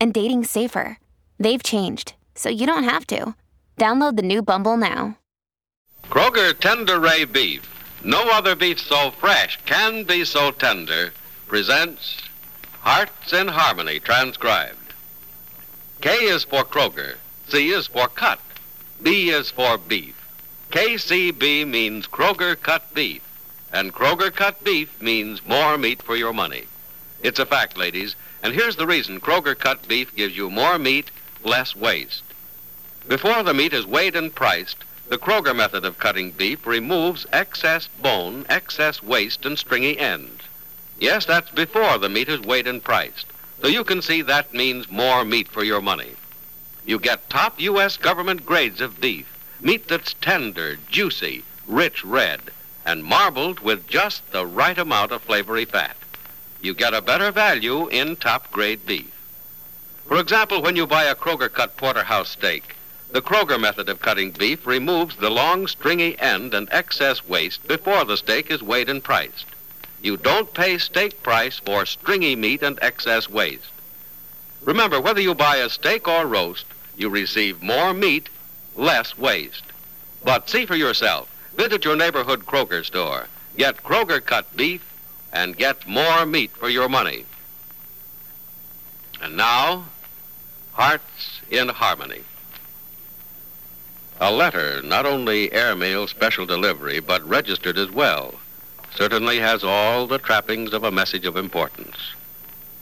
and dating safer. They've changed, so you don't have to. Download the new Bumble now. Kroger Tenderay Beef. No other beef so fresh can be so tender. Presents Hearts in Harmony, transcribed. K is for Kroger. C is for cut. B is for beef. KCB means Kroger cut beef. And Kroger cut beef means more meat for your money. It's a fact, ladies. And here's the reason Kroger cut beef gives you more meat, less waste. Before the meat is weighed and priced, the Kroger method of cutting beef removes excess bone, excess waste, and stringy ends. Yes, that's before the meat is weighed and priced. So you can see that means more meat for your money. You get top U.S. government grades of beef, meat that's tender, juicy, rich red, and marbled with just the right amount of flavory fat. You get a better value in top grade beef. For example, when you buy a Kroger cut porterhouse steak, the Kroger method of cutting beef removes the long, stringy end and excess waste before the steak is weighed and priced. You don't pay steak price for stringy meat and excess waste. Remember, whether you buy a steak or roast, you receive more meat, less waste. But see for yourself. Visit your neighborhood Kroger store. Get Kroger cut beef and get more meat for your money. And now, Hearts in Harmony. A letter, not only airmail special delivery, but registered as well, certainly has all the trappings of a message of importance.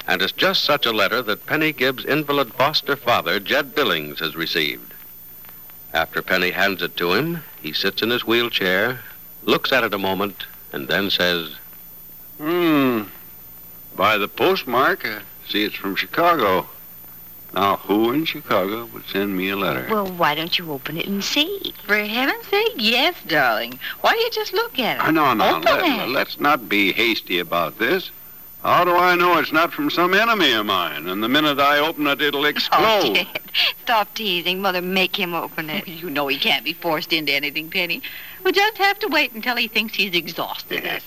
And it's just such a letter that Penny Gibbs' invalid foster father, Jed Billings, has received. After Penny hands it to him, he sits in his wheelchair, looks at it a moment, and then says, Hmm. By the postmark, I see it's from Chicago. Now, who in Chicago would send me a letter? Well, why don't you open it and see? For heaven's sake, yes, darling. Why don't you just look at it? Ah, no, no, Open let, it. let's not be hasty about this. How do I know it's not from some enemy of mine? And the minute I open it, it'll Oh, explode. Dad, stop teasing. Mother, make him open it. You know he can't be forced into anything, Penny. We'll just have to wait until he thinks he's exhausted us.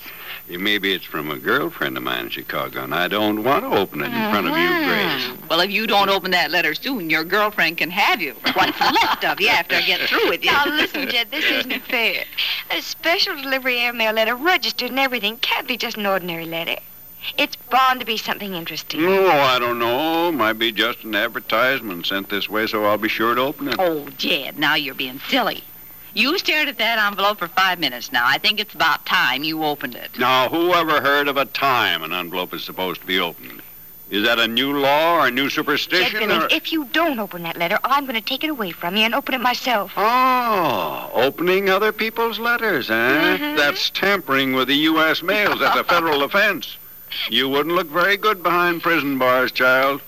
Maybe it's from a girlfriend of mine in Chicago, and I don't want to open it in front of you, Uh-huh. Grace. Well, if you don't open that letter soon, your girlfriend can have you. What's left of you after I get through with you? Now, listen, Jed, this isn't fair. A special delivery airmail letter, registered and everything, can't be just an ordinary letter. It's bound to be something interesting. Oh, I don't know. Might be just an advertisement sent this way, so I'll be sure to open it. Oh, Jed, now you're being silly. You stared at that envelope for five minutes now. I think it's about time you opened it. Now, who ever heard of a time an envelope is supposed to be opened? Is that a new law or a new Jed superstition? Billings, or... if you don't open that letter, I'm going to take it away from you and open it myself. Oh, opening other people's letters, eh? Mhm. That's tampering with the U.S. mails. That's a federal offense. You wouldn't look very good behind prison bars, child.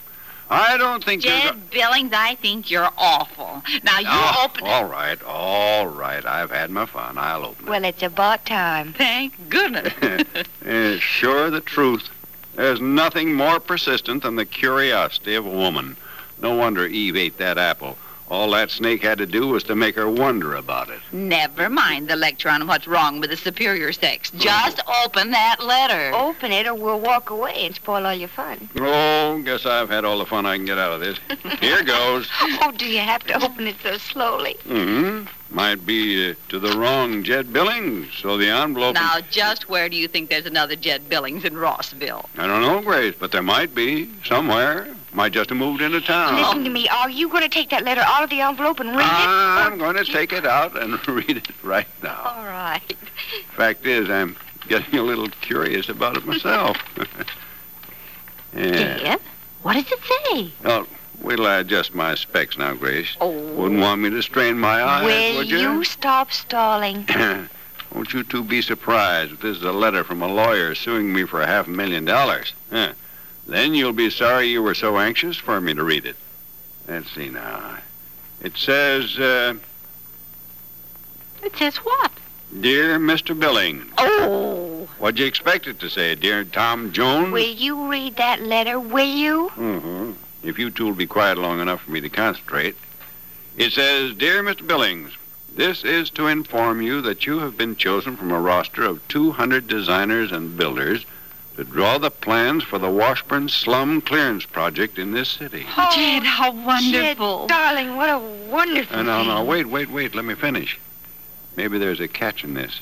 I don't think there's a... Jed Billings, I think you're awful. Now you Oh, open it. all right, all right. I've had my fun. I'll open it. Well, it's about time. Thank goodness. Eh, sure, the truth. There's nothing more persistent than the curiosity of a woman. No wonder Eve ate that apple. All that snake had to do was to make her wonder about it. Never mind the lecture on what's wrong with the superior sex. Just open that letter. Open it or we'll walk away and spoil all your fun. Oh, guess I've had all the fun I can get out of this. Here goes. Oh, do you have to open it so slowly? Mm-hmm. Might be uh, to the wrong Jed Billings, so the envelope. Now, just where do you think there's another Jed Billings in Rossville? I don't know, Grace, but there might be somewhere. Might just have moved into town. Listen to me. Are you going to take that letter out of the envelope and read it? I'm going to take it out and read it right now. All right. Fact is, I'm getting a little curious about it myself. yeah. Jed, what does it say? Oh, wait till I adjust my specs now, Grace. Oh. Wouldn't want me to strain my eyes, Will would you stop stalling? Won't you two be surprised if this is a letter from a lawyer suing me for a half a million dollars? Huh. Then you'll be sorry you were so anxious for me to read it. Let's see now. It says, uh, It says what? Dear Mr. Billings. Oh, What'd you expect it to say, dear Tom Jones? will you read that letter, will you? Mm-hmm. If you two will be quiet long enough for me to concentrate. It says, Dear Mr. Billings, this is to inform you that you have been chosen from a roster of 200 designers and builders to draw the plans for the Washburn Slum Clearance Project in this city. Oh, Jed, how wonderful. Jed, darling, what a wonderful Uh, no, no, wait, wait, wait. Let me finish. Maybe there's a catch in this.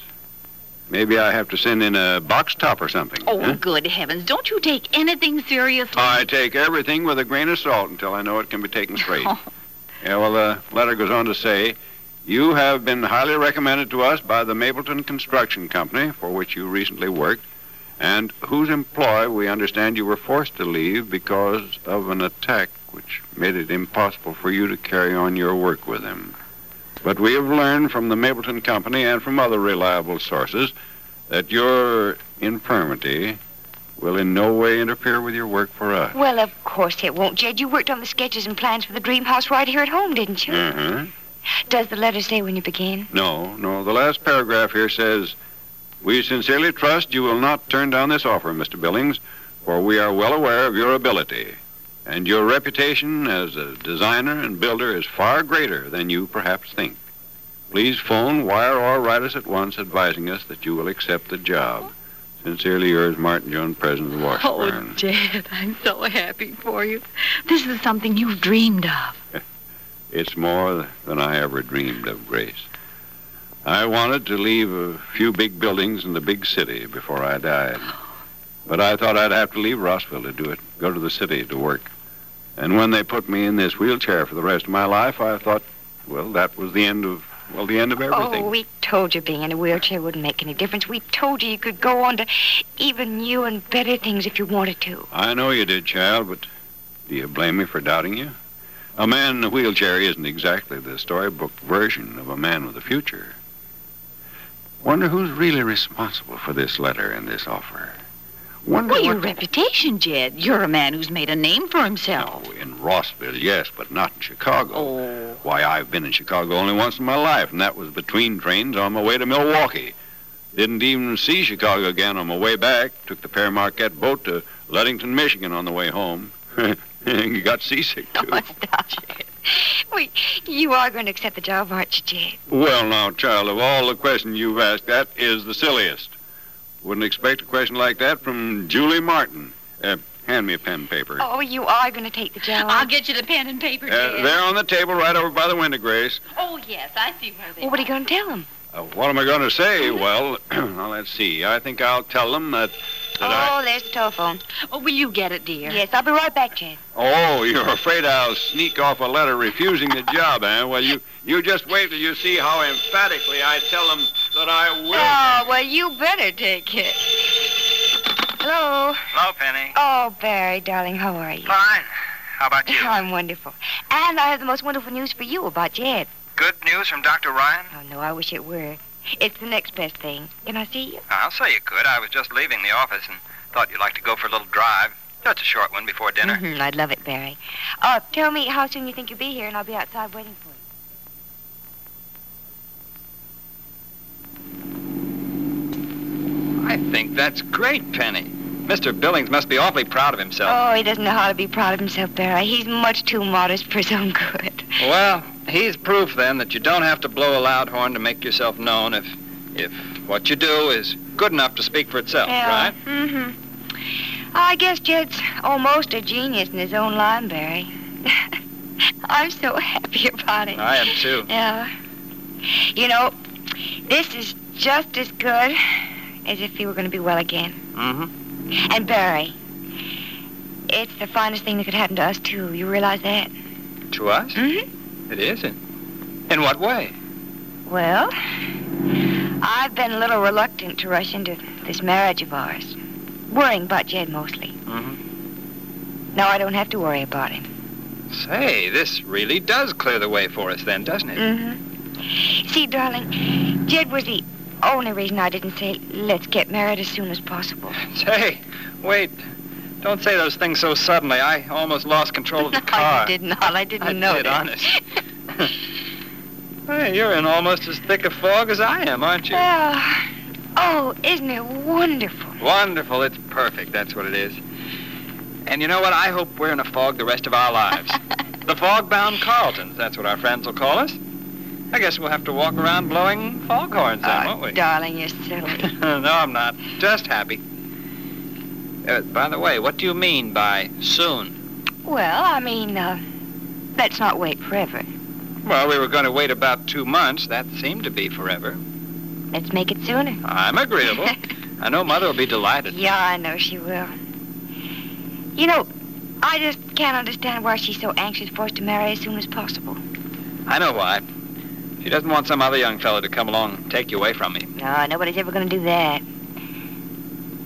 Maybe I have to send in a box top or something. Oh, huh? good heavens. Don't you take anything seriously? I take everything with a grain of salt until I know it can be taken straight. Oh. Yeah, well, the letter goes on to say, you have been highly recommended to us by the Mapleton Construction Company, for which you recently worked, and whose employ we understand you were forced to leave because of an attack which made it impossible for you to carry on your work with him. But we have learned from the Mapleton Company and from other reliable sources that your infirmity will in no way interfere with your work for us. Well, of course it won't, Jed. You worked on the sketches and plans for the dream house right here at home, didn't you? Uh-huh. Does the letter say when you begin? No, no. The last paragraph here says, We sincerely trust you will not turn down this offer, Mr. Billings, for we are well aware of your ability, and your reputation as a designer and builder is far greater than you perhaps think. Please phone, wire, or write us at once advising us that you will accept the job. Sincerely yours, Martin Jones, President of Oh, Jed, I'm so happy for you. This is something you've dreamed of. It's more than I ever dreamed of, Grace. I wanted to leave a few big buildings in the big city before I died. But I thought I'd have to leave Rossville to do it, go to the city to work. And when they put me in this wheelchair for the rest of my life, I thought, well, that was the end of, well, the end of everything. Oh, we told you being in a wheelchair wouldn't make any difference. We told you you could go on to even new and better things if you wanted to. I know you did, child, but do you blame me for doubting you? A man in a wheelchair isn't exactly the storybook version of a man with a future. Wonder who's really responsible for this letter and this offer. Wonder Well, your what... reputation, Jed. You're a man who's made a name for himself. Oh, in Rossville, yes, but not in Chicago. Oh. Why, I've been in Chicago only once in my life, and that was between trains on my way to Milwaukee. Didn't even see Chicago again on my way back. Took the Pere Marquette boat to Ludington, Michigan on the way home. you got seasick, too. Oh, stop it. We, you are going to accept the job, aren't you, Jed? Well, now, child, of all the questions you've asked, that is the silliest. Wouldn't expect a question like that from Julie Martin. Uh, hand me a pen and paper. Oh, you are going to take the job. I'll get you the pen and paper, Uh, Jed. they're on the table right over by the window, Grace. Oh, yes, I see where they Well, what are you going to tell them? Uh, what am I going to say? Well, now let's see. I think I'll tell them that, that I... Oh, there's the telephone. Oh, will you get it, dear? Yes, I'll be right back, Jed. Oh, you're afraid I'll sneak off a letter refusing the job, eh? Well, you you just wait till you see how emphatically I tell them that I will. Oh, well, you better take it. Hello. Hello, Penny. Oh, Barry, darling, how are you? Fine. How about you? I'm wonderful. And I have the most wonderful news for you about Jed. Good news from Dr. Ryan? Oh, no, I wish it were. It's the next best thing. Can I see you? I'll say you could. I was just leaving the office and thought you'd like to go for a little drive. Just a short one before dinner. Mhm, I'd love it, Barry. Uh, tell me how soon you think you'll be here, and I'll be outside waiting for you. I think that's great, Penny. Mr. Billings must be awfully proud of himself. Oh, he doesn't know how to be proud of himself, Barry. He's much too modest for his own good. Well, he's proof then that you don't have to blow a loud horn to make yourself known if if what you do is good enough to speak for itself, right? Mm-hmm. I guess Jed's almost a genius in his own line, Barry. I'm so happy about it. I am too. Yeah. You know, this is just as good as if he were going to be well again. Mm-hmm. And Barry, it's the finest thing that could happen to us, too. You realize that? To us? Mm-hmm. It is. In, in what way? Well, I've been a little reluctant to rush into this marriage of ours. Worrying about Jed mostly. Mm-hmm. Now I don't have to worry about him. Say, this really does clear the way for us then, doesn't it? Mm-hmm. See, darling, Jed was the only reason I didn't say, let's get married as soon as possible. Say, wait. Don't say those things so suddenly. I almost lost control of the car. I did not. I didn't I know did, that. honest. hey, you're in almost as thick a fog as I am, aren't you? Well, oh, isn't it wonderful? Wonderful. It's perfect. That's what it is. And you know what? I hope we're in a fog the rest of our lives. the fog-bound Carltons. That's what our friends will call us. I guess we'll have to walk around blowing foghorns then, oh, won't we? darling, you're silly. no, I'm not. Just happy. Uh, by the way, what do you mean by soon? well, I mean, uh, let's not wait forever. Well, we were going to wait about two months. That seemed to be forever. Let's make it sooner. I'm agreeable. I know Mother will be delighted. Yeah, I know she will. You know, I just can't understand why she's so anxious for us to marry as soon as possible. I know why. She doesn't want some other young fellow to come along and take you away from me. No, nobody's ever going to do that.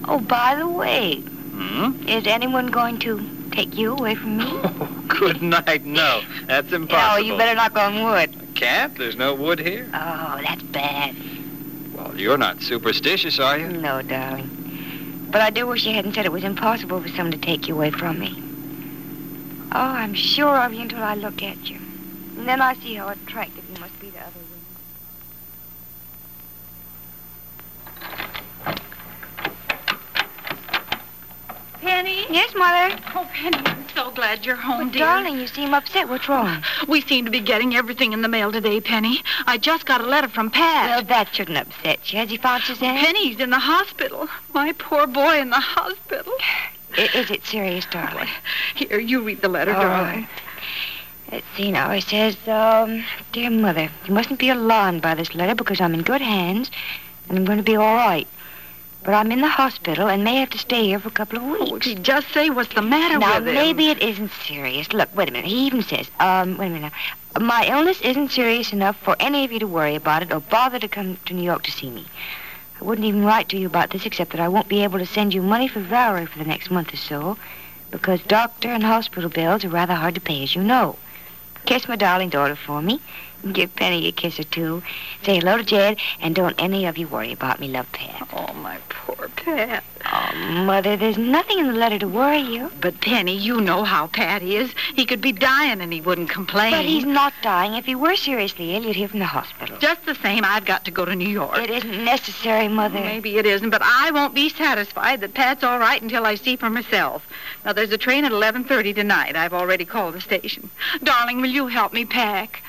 Oh, by the way, Hmm? is anyone going to take you away from me? Oh, good night. No, that's impossible. Oh, you better knock on wood. Can't. There's no wood here. Oh, that's bad. Well, you're not superstitious, are you? No, darling. But I do wish you hadn't said it was impossible for someone to take you away from me. Oh, I'm sure of you until I look at you. And then I see how attractive you must be to other Penny? Yes, Mother. Oh, Penny, I'm so glad you're home, But, dear. darling, you seem upset. What's wrong? We seem to be getting everything in the mail today, Penny. I just got a letter from Pat. Well, that shouldn't upset you. Has he found Suzanne? Penny's in the hospital. My poor boy in the hospital. Is it serious, darling? Here, you read the letter, All darling. Let's see now. It says, um, Dear Mother, you mustn't be alarmed by this letter because I'm in good hands and I'm going to be all right. But I'm in the hospital and may have to stay here for a couple of Oh, weeks. if he'd just say what's the matter now, with him. Now, maybe it isn't serious. Look, wait a minute. He even says, um, wait a minute now. My illness isn't serious enough for any of you to worry about it or bother to come to New York to see me. I wouldn't even write to you about this except that I won't be able to send you money for Valerie for the next month or so because doctor and hospital bills are rather hard to pay, as you know. Kiss my darling daughter for me. Give Penny a kiss or two. Say hello to Jed, and don't any of you worry about me. Love, Pat. Oh, my poor Pat. Oh, Mother, there's nothing in the letter to worry you. But, Penny, you know how Pat is. He could be dying and he wouldn't complain. But he's not dying. If he were seriously ill, you'd hear from the hospital. Just the same, I've got to go to New York. It isn't necessary, Mother. Maybe it isn't, but I won't be satisfied that Pat's all right until I see for myself. Now, there's a train at 11.30 tonight. I've already called the station. Darling, will you help me pack?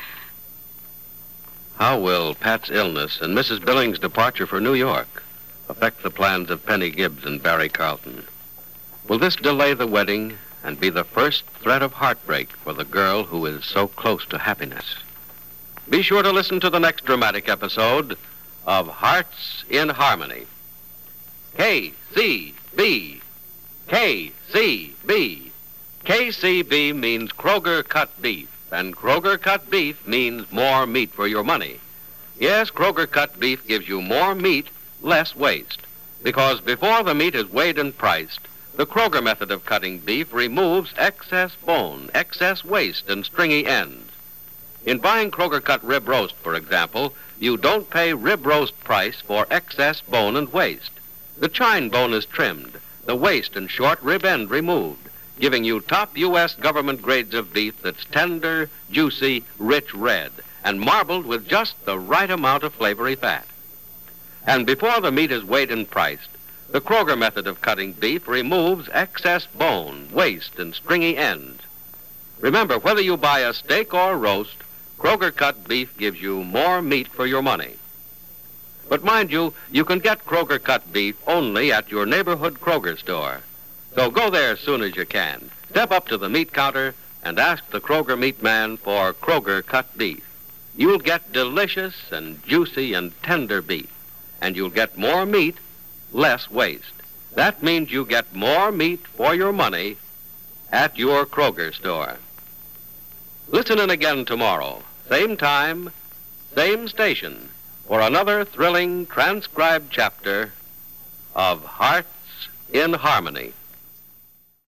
How will Pat's illness and Mrs. Billings' departure for New York affect the plans of Penny Gibbs and Barry Carlton? Will this delay the wedding and be the first threat of heartbreak for the girl who is so close to happiness? Be sure to listen to the next dramatic episode of Hearts in Harmony. KCB. KCB. KCB means Kroger cut beef, and Kroger cut beef means more meat for your money. Yes, Kroger cut beef gives you more meat, less waste. Because before the meat is weighed and priced, the Kroger method of cutting beef removes excess bone, excess waste, and stringy ends. In buying Kroger cut rib roast, for example, you don't pay rib roast price for excess bone and waste. The chine bone is trimmed, the waste and short rib end removed, giving you top U.S. government grades of beef that's tender, juicy, rich red, and marbled with just the right amount of flavory fat. And before the meat is weighed and priced, the Kroger method of cutting beef removes excess bone, waste, and stringy ends. Remember, whether you buy a steak or roast, Kroger cut beef gives you more meat for your money. But mind you, you can get Kroger cut beef only at your neighborhood Kroger store. So go there as soon as you can. Step up to the meat counter and ask the Kroger meat man for Kroger cut beef. You'll get delicious and juicy and tender beef. And you'll get more meat, less waste. That means you get more meat for your money at your Kroger store. Listen in again tomorrow, same time, same station, for another thrilling transcribed chapter of Hearts in Harmony.